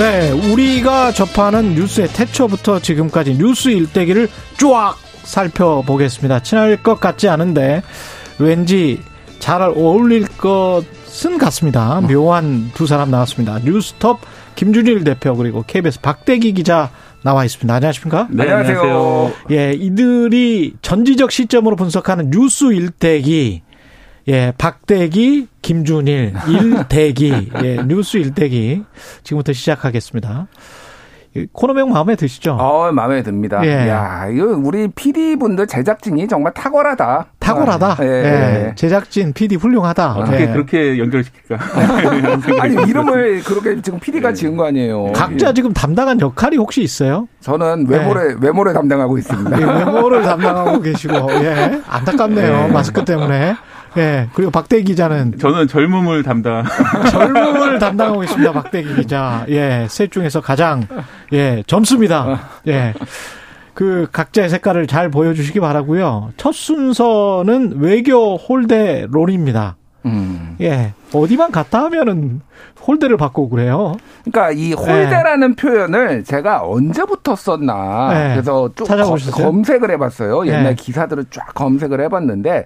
네, 우리가 접하는 뉴스의 태초부터 지금까지 뉴스 일대기를 쫙 살펴보겠습니다. 친할 것 같지 않은데 왠지 잘 어울릴 것은 같습니다. 묘한 두 사람 나왔습니다. 뉴스톱 김준일 대표 그리고 KBS 박대기 기자 나와 있습니다. 안녕하십니까? 네, 안녕하세요. 예, 이들이 전지적 시점으로 분석하는 뉴스 일대기 예, 박대기, 김준일, 일대기, 예, 뉴스 일대기. 지금부터 시작하겠습니다. 코너명 마음에 드시죠? 어, 마음에 듭니다. 예. 야, 이거 우리 PD 분들 제작진이 정말 탁월하다. 탁월하다. 예. 예. 제작진 PD 훌륭하다. 어떻게 예. 그렇게 연결시킬까? 아니 이름을 그렇게 지금 PD가 지은 거 아니에요. 각자 지금 담당한 역할이 혹시 있어요? 저는 외모를 외모를 담당하고 있습니다. 외모를 담당하고 계시고, 예. 안타깝네요. 마스크 때문에. 예. 그리고 박대 기자는 저는 젊음을 담당. 젊음을 담당하고 있습니다. 박대기 기자. 예. 셋 중에서 가장 예, 젊습니다. 예. 그 각자의 색깔을 잘 보여주시기 바라고요. 첫 순서는 외교 홀대 론입니다. 음. 예. 어디만 갔다 하면은 홀대를 받고 그래요. 그러니까 이 홀대라는 예. 표현을 제가 언제부터 썼나. 예. 그래서 쭉 찾아보셨어요? 검색을 해봤어요. 옛날 예. 기사들을 쫙 검색을 해봤는데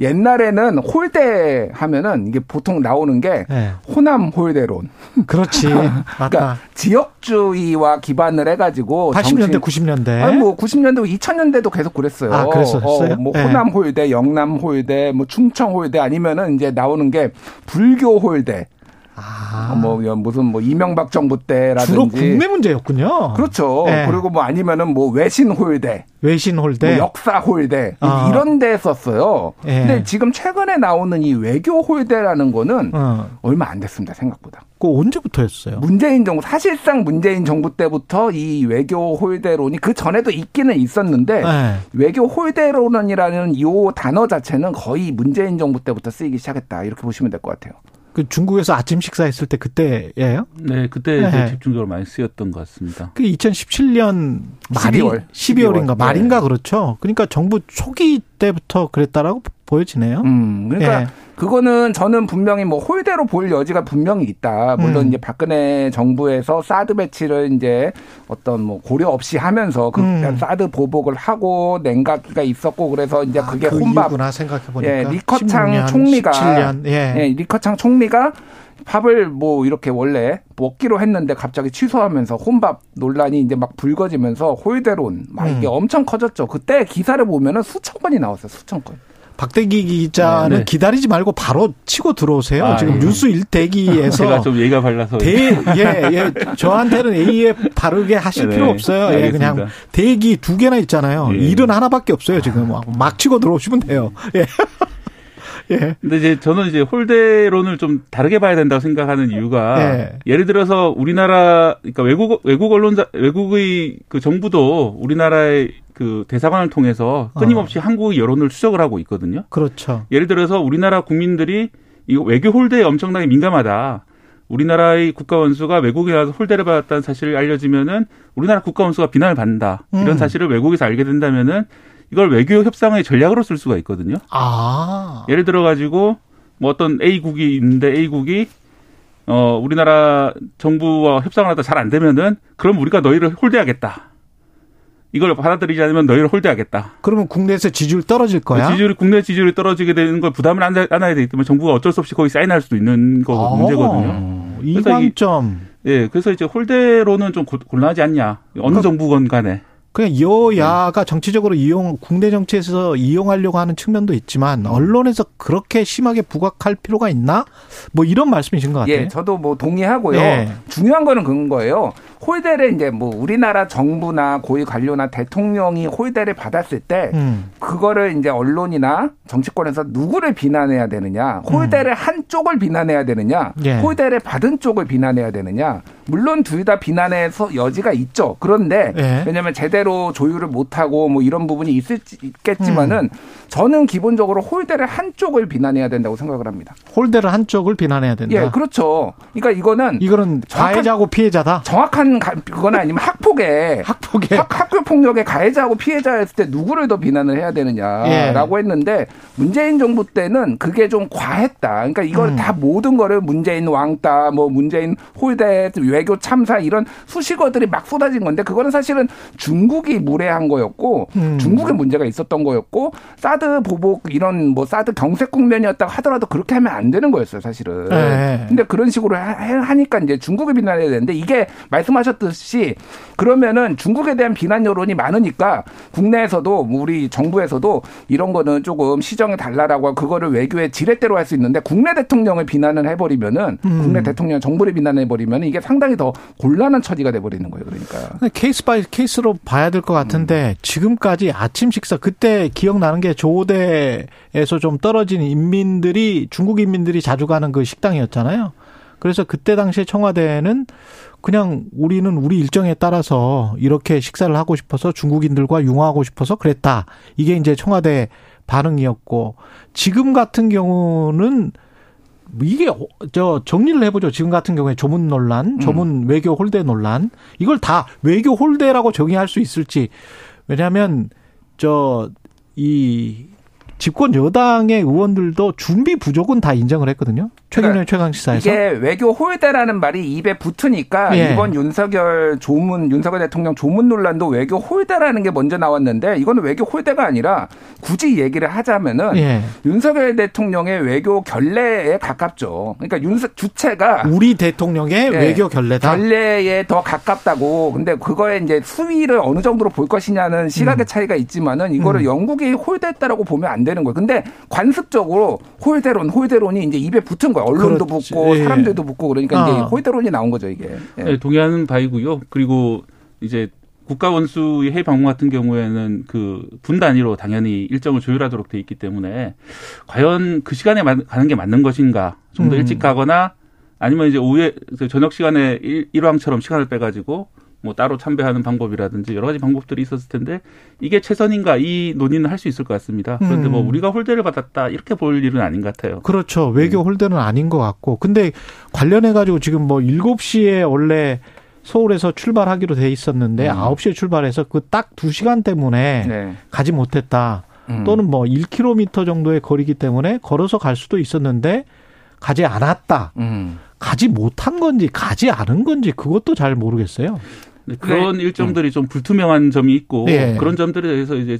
옛날에는 홀대 하면은 이게 보통 나오는 게 네. 호남 홀대론. 그렇지. 그러니까 지역주의와 기반을 해가지고 80년대, 90년대. 아니 뭐 90년대, 2000년대도 계속 그랬어요. 아, 그랬었어요. 어, 뭐 네. 호남 홀대, 영남 홀대, 뭐 충청 홀대 아니면은 이제 나오는 게 불교 홀대. 아. 뭐 무슨 뭐 이명박 정부 때라든지 주로 국내 문제였군요. 그렇죠. 네. 그리고 뭐 아니면은 뭐 외신 홀대, 외신 홀대, 뭐 역사 홀대 아. 이런 데 썼어요. 네. 근데 지금 최근에 나오는 이 외교 홀대라는 거는 어. 얼마 안 됐습니다 생각보다. 그 언제부터였어요? 문재인 정부 사실상 문재인 정부 때부터 이 외교 홀대론이 그 전에도 있기는 있었는데 네. 외교 홀대론이라는 이 단어 자체는 거의 문재인 정부 때부터 쓰이기 시작했다 이렇게 보시면 될 것 같아요. 그 중국에서 아침 식사했을 때 그때예요? 네, 그때 네. 집중적으로 많이 쓰였던 것 같습니다. 그 2017년 말이 12월, 12월인가 12월. 말인가 네. 그렇죠. 그러니까 정부 초기 때부터 그랬다라고 보여지네요. 음, 그러니까 예. 그거는 저는 분명히 뭐 홀대로 볼 여지가 분명히 있다. 물론 음. 이제 박근혜 정부에서 사드 배치를 이제 어떤 뭐 고려 없이 하면서 그 음. 사드 보복을 하고 냉각기가 있었고 그래서 이제 아, 그게 그 혼밥. 이구나 생각해 보니까. 예, 리커창 16년, 총리가 17년. 예. 예, 리커창 총리가 밥을 뭐 이렇게 원래 먹기로 했는데 갑자기 취소하면서 혼밥 논란이 이제 막 불거지면서 홀대론 막 이게 음. 엄청 커졌죠. 그때 기사를 보면은 수천 건이 나왔어요. 수천 건. 박대기 기자는 네, 네. 기다리지 말고 바로 치고 들어오세요. 아, 지금 예. 뉴스 일대기에서 제가 좀 예가 발라서 대, 예, 예. 저한테는 A에 바르게 하실 네, 필요 없어요. 예, 그냥 대기 두 개나 있잖아요. 예. 일은 하나밖에 없어요. 지금 막 치고 들어오시면 돼요. 예. 예. 근데 이제 저는 이제 홀대론을 좀 다르게 봐야 된다고 생각하는 이유가 예. 예를 들어서 우리나라 그러니까 외국 외국 언론자 외국의 그 정부도 우리나라의 그 대사관을 통해서 끊임없이 어. 한국의 여론을 추적을 하고 있거든요. 그렇죠. 예를 들어서 우리나라 국민들이 이 외교 홀대에 엄청나게 민감하다. 우리나라의 국가 원수가 외국에 가서 홀대를 받았다는 사실을 알려지면은 우리나라 국가 원수가 비난을 받는다. 이런 음. 사실을 외국에서 알게 된다면은 이걸 외교 협상의 전략으로 쓸 수가 있거든요. 아. 예를 들어 가지고 뭐 어떤 A국이 있는데 A국이 어 우리나라 정부와 협상을 하다 잘 안 되면은 그럼 우리가 너희를 홀대하겠다. 이걸 받아들이지 않으면 너희를 홀대하겠다. 그러면 국내에서 지지율 떨어질 거야? 지지율이 국내 지지율이 떨어지게 되는 걸 부담을 안아야 되기 때문에 정부가 어쩔 수 없이 거기 사인할 수도 있는 거 아, 문제거든요. 이 관점. 예, 그래서 이제 홀대로는 좀 곤란하지 않냐. 어느 그러니까 정부건 간에. 그냥 여야가 정치적으로 이용 국내 정치에서 이용하려고 하는 측면도 있지만 언론에서 그렇게 심하게 부각할 필요가 있나? 뭐 이런 말씀이신 것 같아요. 예, 저도 뭐 동의하고요. 예. 중요한 거는 그런 거예요. 홀대를 이제 뭐 우리나라 정부나 고위 관료나 대통령이 홀대를 받았을 때 음. 그거를 이제 언론이나 정치권에서 누구를 비난해야 되느냐, 홀대를 음. 한 쪽을 비난해야 되느냐, 예. 홀대를 받은 쪽을 비난해야 되느냐. 물론 둘 다 비난해서 여지가 있죠. 그런데 예. 왜냐하면 제대로 제대로 조율을 못하고 뭐 이런 부분이 있겠지만은 음. 저는 기본적으로 홀대를 한쪽을 비난해야 된다고 생각을 합니다. 홀대를 한쪽을 비난해야 된다. 예, 그렇죠. 그러니까 이거는 이거는 가해자고 피해자다. 정확한 그거나 아니면 학폭에 학폭에 학, 학교 폭력의 가해자하고 피해자였을 때 누구를 더 비난을 해야 되느냐라고 예. 했는데 문재인 정부 때는 그게 좀 과했다. 그러니까 이걸 음. 다 모든 거를 문재인 왕따, 뭐 문재인 홀대, 외교 참사 이런 수식어들이 막 쏟아진 건데 그거는 사실은 중국 이 무례한 거였고 음. 중국의 문제가 있었던 거였고 사드 보복 이런 뭐 사드 경색 국면이었다고 하더라도 그렇게 하면 안 되는 거였어요, 사실은. 네. 근데 그런 식으로 하 니까 이제 중국을 비난해야 되는데 이게 말씀하셨듯이 그러면은 중국에 대한 비난 여론이 많으니까 국내에서도 뭐 우리 정부에서도 이런 거는 조금 시정해 달라라고 그거를 외교의 지렛대로 할 수 있는데 국내 대통령을 비난을 해버리면은 음. 국내 대통령 정부를 비난해 버리면 이게 상당히 더 곤란한 처지가 돼 버리는 거예요. 그러니까 case by case로 봐야 될 것 같은데 음. 지금까지 아침 식사 그때 기억나는 게 조어대에서 좀 떨어진 인민들이 중국 인민들이 자주 가는 그 식당이었잖아요. 그래서 그때 당시에 청와대는 그냥 우리는 우리 일정에 따라서 이렇게 식사를 하고 싶어서 중국인들과 융화하고 싶어서 그랬다. 이게 이제 청와대 반응이었고 지금 같은 경우는 이게 저 정리를 해보죠. 지금 같은 경우에 조문 논란, 음. 조문 음. 외교 홀대 논란 이걸 다 외교 홀대라고 정의할 수 있을지 왜냐하면 저 이 집권 여당의 의원들도 준비 부족은 다 인정을 했거든요. 최근에 그러니까 최강 시사에서 이게 외교 홀대라는 말이 입에 붙으니까 예. 이번 윤석열 조문 윤석열 대통령 조문 논란도 외교 홀대라는 게 먼저 나왔는데 이거는 외교 홀대가 아니라 굳이 얘기를 하자면은 예. 윤석열 대통령의 외교 결례에 가깝죠. 그러니까 윤석 주체가 우리 대통령의 예. 외교 결례다. 결례에 더 가깝다고. 근데 그거에 이제 수위를 어느 정도로 볼 것이냐는 시각의 음. 차이가 있지만은 이거를 음. 영국이 홀대했다라고 보면 안 되는 거예요. 근데 관습적으로 홀대론 홀대론이 이제 입에 붙은 거예요. 언론도 그렇지. 붙고 예. 사람들도 붙고 그러니까 아. 이제 홀대론이 나온 거죠 이게. 예. 네, 동의하는 바이고요. 그리고 이제 국가 원수의 해외 방문 같은 경우에는 그 분 단위로 당연히 일정을 조율하도록 돼 있기 때문에 과연 그 시간에 가는 게 맞는 것인가 좀더 일찍 가거나 아니면 이제 오후에 저녁 시간에 일왕처럼 시간을 빼가지고 뭐 따로 참배하는 방법이라든지 여러 가지 방법들이 있었을 텐데 이게 최선인가 이 논의는 할 수 있을 것 같습니다. 그런데 뭐 음. 뭐 우리가 홀대를 받았다 이렇게 볼 일은 아닌 것 같아요. 그렇죠. 외교 음. 홀대는 아닌 것 같고. 근데 관련해 가지고 지금 뭐 7시에 원래 서울에서 출발하기로 돼 있었는데 음. 9시에 출발해서 그 딱 2시간 때문에 네. 가지 못했다. 음. 또는 뭐 1km 정도의 거리기 때문에 걸어서 갈 수도 있었는데 가지 않았다. 음. 가지 못한 건지 가지 않은 건지 그것도 잘 모르겠어요. 네, 그런 네. 일정들이 음. 좀 불투명한 점이 있고 네. 그런 점들에 대해서 이제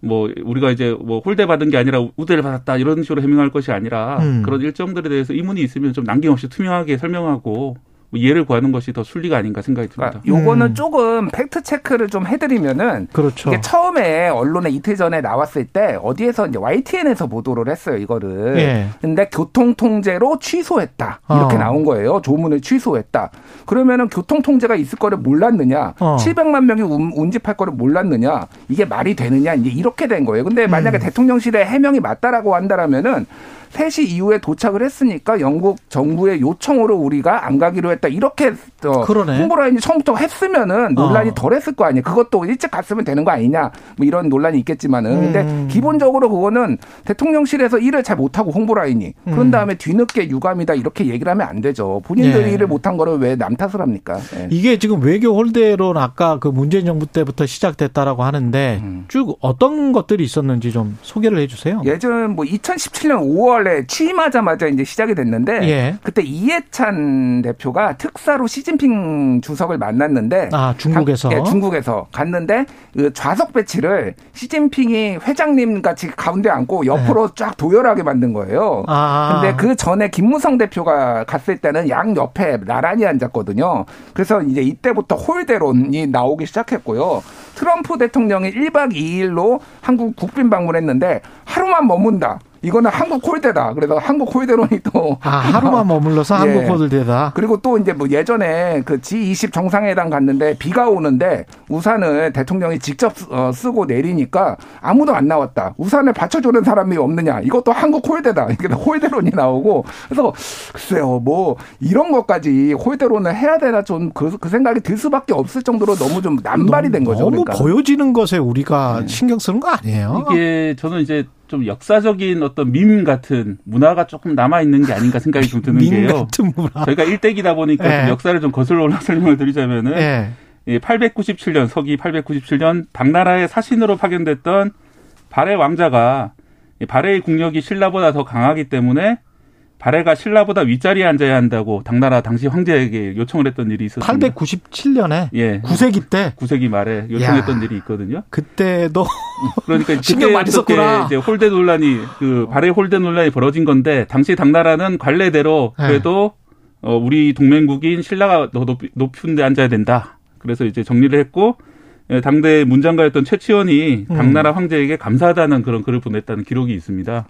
뭐 우리가 이제 뭐 홀대 받은 게 아니라 우대를 받았다 이런 식으로 해명할 것이 아니라 음. 그런 일정들에 대해서 의문이 있으면 좀 남김없이 투명하게 설명하고 뭐 이해를 구하는 것이 더 순리가 아닌가 생각이 듭니다. 그러니까 요거는 음. 조금 팩트 체크를 좀 해드리면은 그렇죠. 이게 처음에 언론에 이틀 전에 나왔을 때 어디에서 이제 YTN에서 보도를 했어요 이거를. 예. 근데 교통 통제로 취소했다 이렇게 어. 나온 거예요. 조문을 취소했다. 그러면은 교통 통제가 있을 거를 몰랐느냐? 어. 700만 명이 운 집할 거를 몰랐느냐? 이게 말이 되느냐? 이제 이렇게 된 거예요. 근데 만약에 음. 대통령실의 해명이 맞다라고 한다라면은 3시 이후에 도착을 했으니까 영국 정부의 요청으로 우리가 안 가기로 했다. 이렇게 홍보라인이 처음부터 했으면은 논란이 어. 덜 했을 거 아니에요. 그것도 일찍 갔으면 되는 거 아니냐. 뭐 이런 논란이 있겠지만은. 음. 근데 기본적으로 그거는 대통령실에서 일을 잘 못하고 홍보라인이. 그런 음. 다음에 뒤늦게 유감이다. 이렇게 얘기를 하면 안 되죠. 본인들이 네. 일을 못한 거를 왜 남 탓을 합니까? 네. 이게 지금 외교 홀대론 아까 그 문재인 정부 때부터 시작됐다라고 하는데 음. 쭉 어떤 것들이 있었는지 좀 소개를 해 주세요. 예전 뭐 2017년 5월 원래 취임하자마자 이제 시작이 됐는데 예. 그때 이해찬 대표가 특사로 시진핑 주석을 만났는데 아 중국에서 당, 예, 중국에서 갔는데 그 좌석 배치를 시진핑이 회장님 같이 가운데 앉고 옆으로 예. 쫙 도열하게 만든 거예요. 아. 근데 그 전에 김무성 대표가 갔을 때는 양 옆에 나란히 앉았거든요. 그래서 이제 이때부터 홀대론이 나오기 시작했고요. 트럼프 대통령이 1박 2일로 한국 국빈 방문했는데 하루만 머문다. 이거는 한국 홀대다. 그래서 한국 홀대론이 또 아, 하루만 머물러서 예. 한국 홀대다. 그리고 또 이제 뭐 예전에 그 G20 정상회담 갔는데 비가 오는데 우산을 대통령이 직접 어, 쓰고 내리니까 아무도 안 나왔다. 우산을 받쳐주는 사람이 없느냐. 이것도 한국 홀대다. 이게 홀대론이 나오고 그래서 글쎄요 뭐 이런 것까지 홀대론을 해야 되나 좀그 그 생각이 들 수밖에 없을 정도로 너무 좀 남발이 된 거죠. 너무 그러니까. 보여지는 것에 우리가 네. 신경 쓰는 거 아니에요? 이게 저는 이제 좀 역사적인 어떤 밈 같은 문화가 조금 남아 있는 게 아닌가 생각이 좀 드는 게요. 같은 문화. 저희가 일대기다 보니까 네. 좀 역사를 좀 거슬러 올라 설명을 드리자면은 네. 897년 서기 897년 당나라의 사신으로 파견됐던 발해 왕자가 발해의 국력이 신라보다 더 강하기 때문에 발해가 신라보다 윗자리에 앉아야 한다고 당나라 당시 황제에게 요청을 했던 일이 있었습니다. 897년에 예. 9세기 때 9세기 말에 요청했던 야. 일이 있거든요. 그때도 그러니까 신경 많이 썼구나. 이제 홀대 논란이 그 발해 홀대 논란이 벌어진 건데 당시 당나라는 관례대로 네. 그래도 네. 어, 우리 동맹국인 신라가 더 높, 높은 데 앉아야 된다. 그래서 이제 정리를 했고 예, 당대 문장가였던 최치원이 음. 당나라 황제에게 감사하다는 그런 글을 보냈다는 기록이 있습니다.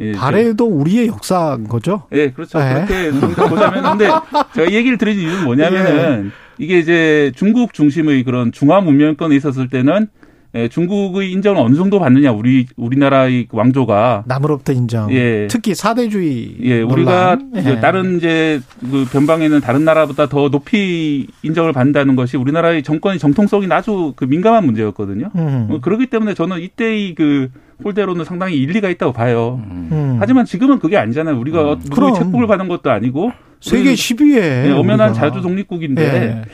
예, 발해도 우리의 역사인 거죠? 예, 그렇죠. 네. 그렇게 보자면 근데 제가 얘기를 드린 이유는 뭐냐면은 예. 이게 이제 중국 중심의 그런 중화 문명권에 있었을 때는 예, 중국의 인정을 어느 정도 받느냐 우리 우리나라의 왕조가 남으로부터 인정. 예. 특히 사대주의. 예, 우리가 예. 다른 이제 그 변방에는 다른 나라보다 더 높이 인정을 받는다는 것이 우리나라의 정권의 정통성이 아주 그 민감한 문제였거든요. 음. 어, 그렇기 때문에 저는 이때의 그 홀대로는 상당히 일리가 있다고 봐요. 음. 하지만 지금은 그게 아니잖아요. 우리가 음. 누구의 책복을 받은 것도 아니고 세계 10위에 네, 엄연한 자주 독립국인데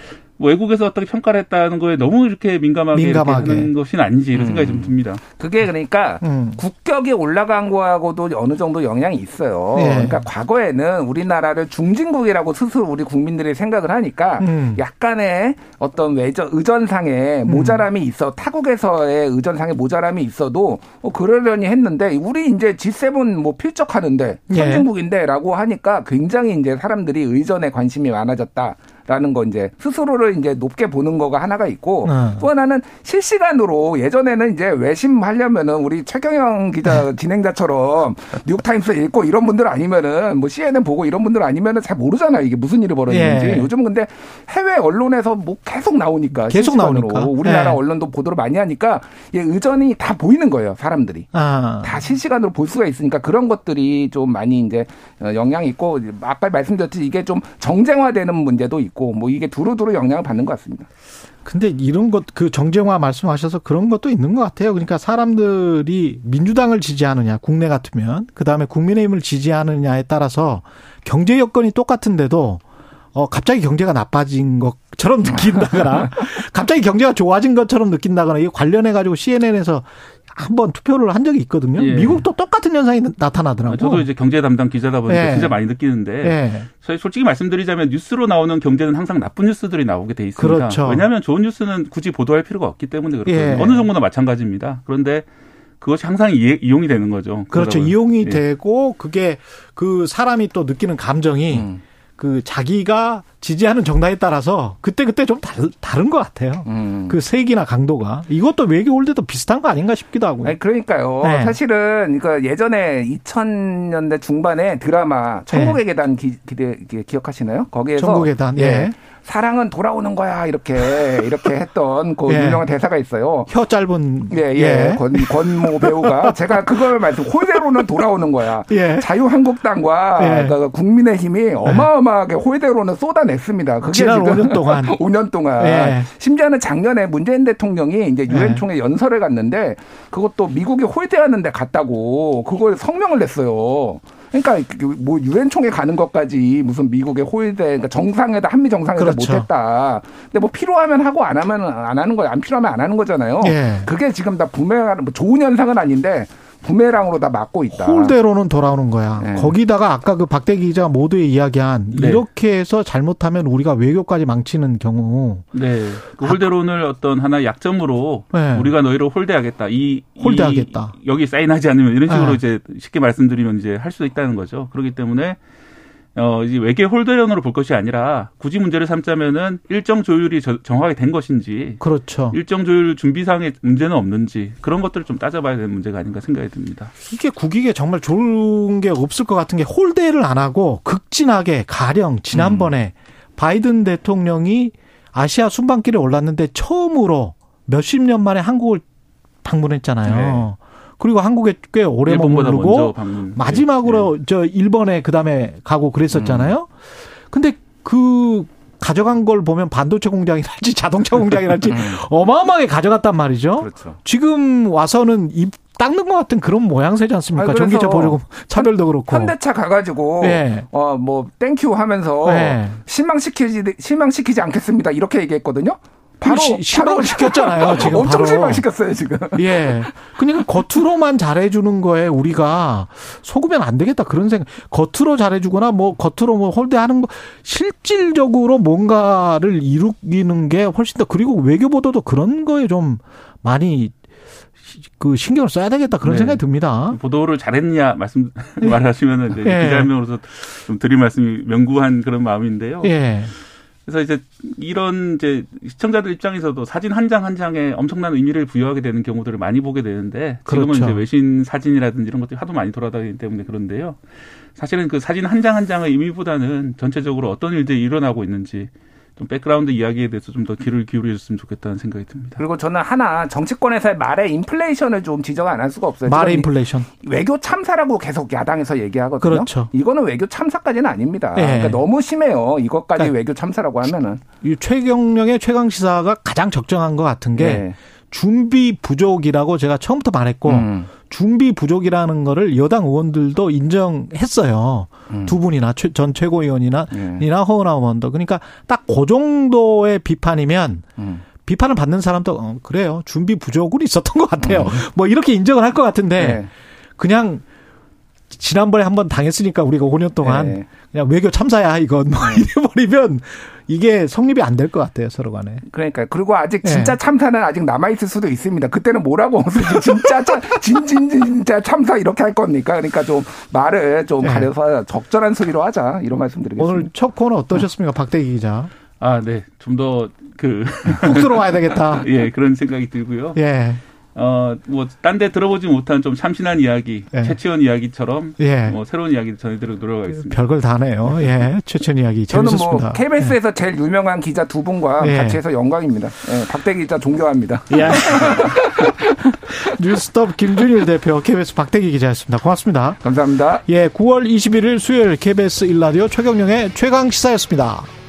예. 외국에서 어떻게 평가를 했다는 거에 너무 이렇게 민감하게, 민감하게. 하는 것이 아닌지 이런 생각이 음. 좀 듭니다. 그게 그러니까 음. 국격이 올라간 거하고도 어느 정도 영향이 있어요. 네. 그러니까 과거에는 우리나라를 중진국이라고 스스로 우리 국민들이 생각을 하니까 음. 약간의 어떤 외전 의전상의 음. 모자람이 있어 타국에서의 의전상의 모자람이 있어도 뭐 그러려니 했는데 우리 이제 G7 뭐 필적하는데 예. 선진국인데라고 하니까 굉장히 이제 사람들이 의전에 관심이 많아졌다. 라는 거 이제 스스로를 이제 높게 보는 거가 하나가 있고 네. 또 하나는 실시간으로 예전에는 이제 외심 하려면은 우리 최경영 기자 네. 진행자처럼 뉴욕타임스 읽고 이런 분들 아니면은 뭐 CNN 보고 이런 분들 아니면은 잘 모르잖아요 이게 무슨 일이 벌어지는지 예. 요즘은 근데 해외 언론에서 뭐 계속 나오니까 계속 나오니까 우리나라 예. 언론도 보도를 많이 하니까 예, 의전이 다 보이는 거예요 사람들이 아. 다 실시간으로 볼 수가 있으니까 그런 것들이 좀 많이 이제 어, 영향이 있고 아까 말씀드렸듯이 이게 좀 정쟁화되는 문제도 있고. 있고 뭐 이게 두루두루 영향을 받는 것 같습니다. 근데 이런 것 그 정쟁화 말씀하셔서 그런 것도 있는 것 같아요. 그러니까 사람들이 민주당을 지지하느냐 국내 같으면 그 다음에 국민의힘을 지지하느냐에 따라서 경제 여건이 똑같은데도 어 갑자기 경제가 나빠진 것처럼 느낀다거나 갑자기 경제가 좋아진 것처럼 느낀다거나 이 관련해 가지고 CNN에서 한번 투표를 한 적이 있거든요. 예. 미국도 똑같은 현상이 나타나더라고요. 저도 이제 경제 담당 기자다 보니까 예. 진짜 많이 느끼는데 예. 저희 솔직히 말씀드리자면 뉴스로 나오는 경제는 항상 나쁜 뉴스들이 나오게 돼 있습니다. 그렇죠. 왜냐하면 좋은 뉴스는 굳이 보도할 필요가 없기 때문에 그렇거든요. 예. 어느 정도나 마찬가지입니다. 그런데 그것이 항상 이용이 되는 거죠. 그렇죠. 이용이 예. 되고 그게 그 사람이 또 느끼는 감정이 음. 그 자기가 지지하는 정당에 따라서 그때 그때 좀 다르, 다른 것 같아요. 음. 그 색이나 강도가 이것도 외교 올 때도 비슷한 거 아닌가 싶기도 하고. 네, 그러니까요. 네. 사실은 그 예전에 2000년대 중반에 드라마 천국의 네. 계단 기, 기, 기억하시나요? 거기에서 천국의 계단. 예. 예. 사랑은 돌아오는 거야 이렇게 이렇게 했던 그 예. 유명한 대사가 있어요. 혀 짧은 예, 예. 예. 권, 권모 배우가 제가 그걸 말씀 홀대로는 돌아오는 거야. 예. 자유한국당과 예. 그 국민의힘이 어마어마하게 홀대로는 쏟아냈습니다. 그게 지난 지금 5년 동안 5년 동안 예. 심지어는 작년에 문재인 대통령이 이제 유엔 총회 연설을 갔는데 그것도 미국이 홀대하는데 갔다고 그걸 성명을 냈어요. 그러니까 뭐 유엔 총회 가는 것까지 무슨 미국의 호의대 그러니까 정상회담 한미 정상회담 그렇죠. 못했다. 근데 뭐 필요하면 하고 안 하면 안 하는 거안 필요하면 안 하는 거잖아요. 예. 그게 지금 다 부메랑 뭐 좋은 현상은 아닌데 부메랑으로 다 맞고 있다. 홀대로는 돌아오는 거야. 네. 거기다가 아까 그 박대기 기자 모두에 이야기한 네. 이렇게 해서 잘못하면 우리가 외교까지 망치는 경우. 네. 그 홀대론을 아. 어떤 하나 약점으로 네. 우리가 너희를 홀대하겠다. 이 홀대하겠다. 이, 여기 사인하지 않으면 이런 식으로 네. 이제 쉽게 말씀드리면 이제 할수 있다는 거죠. 그렇기 때문에 어, 이제 외계 홀대론으로 볼 것이 아니라 굳이 문제를 삼자면은 일정 조율이 저, 정확하게 된 것인지. 그렇죠. 일정 조율 준비상의 문제는 없는지 그런 것들을 좀 따져봐야 되는 문제가 아닌가 생각이 듭니다. 이게 국익에 정말 좋은 게 없을 것 같은 게 홀대를 안 하고 극진하게 가령 지난번에 음. 바이든 대통령이 아시아 순방길에 올랐는데 처음으로 몇십 년 만에 한국을 방문했잖아요. 네. 그리고 한국에 꽤 오래 머무르고 마지막으로 네. 저 일본에 그다음에 가고 그랬었잖아요. 음. 근데 그 가져간 걸 보면 반도체 공장이랄지 자동차 공장이랄지 음. 어마어마하게 가져갔단 말이죠. 그렇죠. 지금 와서는 입 닦는 것 같은 그런 모양새지 않습니까? 아니, 전기차 보조금 차별도 그렇고. 현대차 가가지고 네. 어뭐 thank you 하면서 네. 실망시키지 실망시키지 않겠습니다 이렇게 얘기했거든요. 바로 실망을 시켰잖아요. 지금 엄청 바로. 실망시켰어요 지금. 예. 그러니까 겉으로만 잘해주는 거에 우리가 속으면 안 되겠다 그런 생각. 겉으로 잘해주거나 뭐 겉으로 뭐 홀대하는 거 실질적으로 뭔가를 이루기는 게 훨씬 더 그리고 외교보도도 그런 거에 좀 많이 그 신경을 써야 되겠다 그런 네. 생각이 듭니다. 보도를 잘했냐 말씀 말하시면은 이제 예. 기자명으로서 좀 드릴 말씀이 명구한 그런 마음인데요. 예. 그래서 이제 이런 이제 시청자들 입장에서도 사진 한 장 한 장에 엄청난 의미를 부여하게 되는 경우들을 많이 보게 되는데 지금은 그렇죠. 이제 외신 사진이라든지 이런 것들이 하도 많이 돌아다니기 때문에 그런데요. 사실은 그 사진 한 장한 장의 의미보다는 전체적으로 어떤 일들이 일어나고 있는지 좀 백그라운드 이야기에 대해서 좀 더 귀를 기울여 줬으면 좋겠다는 생각이 듭니다. 그리고 저는 하나 정치권에서의 말의 인플레이션을 좀 지적 안 할 수가 없어요. 말의 인플레이션. 외교 참사라고 계속 야당에서 얘기하거든요. 그렇죠. 이거는 외교 참사까지는 아닙니다. 네. 그러니까 너무 심해요. 이것까지 그러니까 외교 참사라고 하면은. 이 최경영의 최강 시사가 가장 적정한 것 같은 게 네. 준비 부족이라고 제가 처음부터 말했고 음. 준비 부족이라는 거를 여당 의원들도 인정했어요. 음. 두 분이나 전 최고위원이나 예. 이나 허은하 의원도 그러니까 딱 그 정도의 비판이면 음. 비판을 받는 사람도 어, 그래요. 준비 부족은 있었던 것 같아요. 음. 뭐 이렇게 인정을 할 것 같은데 네. 그냥 지난번에 한번 당했으니까 우리가 5년 동안 네. 그냥 외교 참사야 이건 뭐 네. 이래버리면 이게 성립이 안 될 것 같아요 서로 간에. 그러니까 그리고 아직 진짜 네. 참사는 아직 남아 있을 수도 있습니다. 그때는 뭐라고 진짜 진진 진짜 참사 이렇게 할 겁니까? 그러니까 좀 말을 좀 네. 가려서 적절한 소리로 하자 이런 말씀드리겠습니다. 오늘 첫 코너 어떠셨습니까, 박대기 기자? 아, 네, 좀 더 그 훅 들어와야 되겠다. 예, 그런 생각이 들고요. 예. 어, 뭐, 딴 데 들어보지 못한 좀 참신한 이야기, 예. 최치원 이야기처럼, 예. 뭐, 새로운 이야기를 전해드리도록 노력하겠습니다. 별걸 다 하네요. 예. 최치원 이야기. 재밌었습니다. 저는 뭐, KBS에서 예. 제일 유명한 기자 두 분과 예. 같이 해서 영광입니다. 예. 박대 기자 존경합니다. 예. 뉴스톱 김준일 대표, KBS 박대기 기자였습니다. 고맙습니다. 감사합니다. 예. 9월 21일 수요일 KBS 일라디오 최경령의 최강 시사였습니다.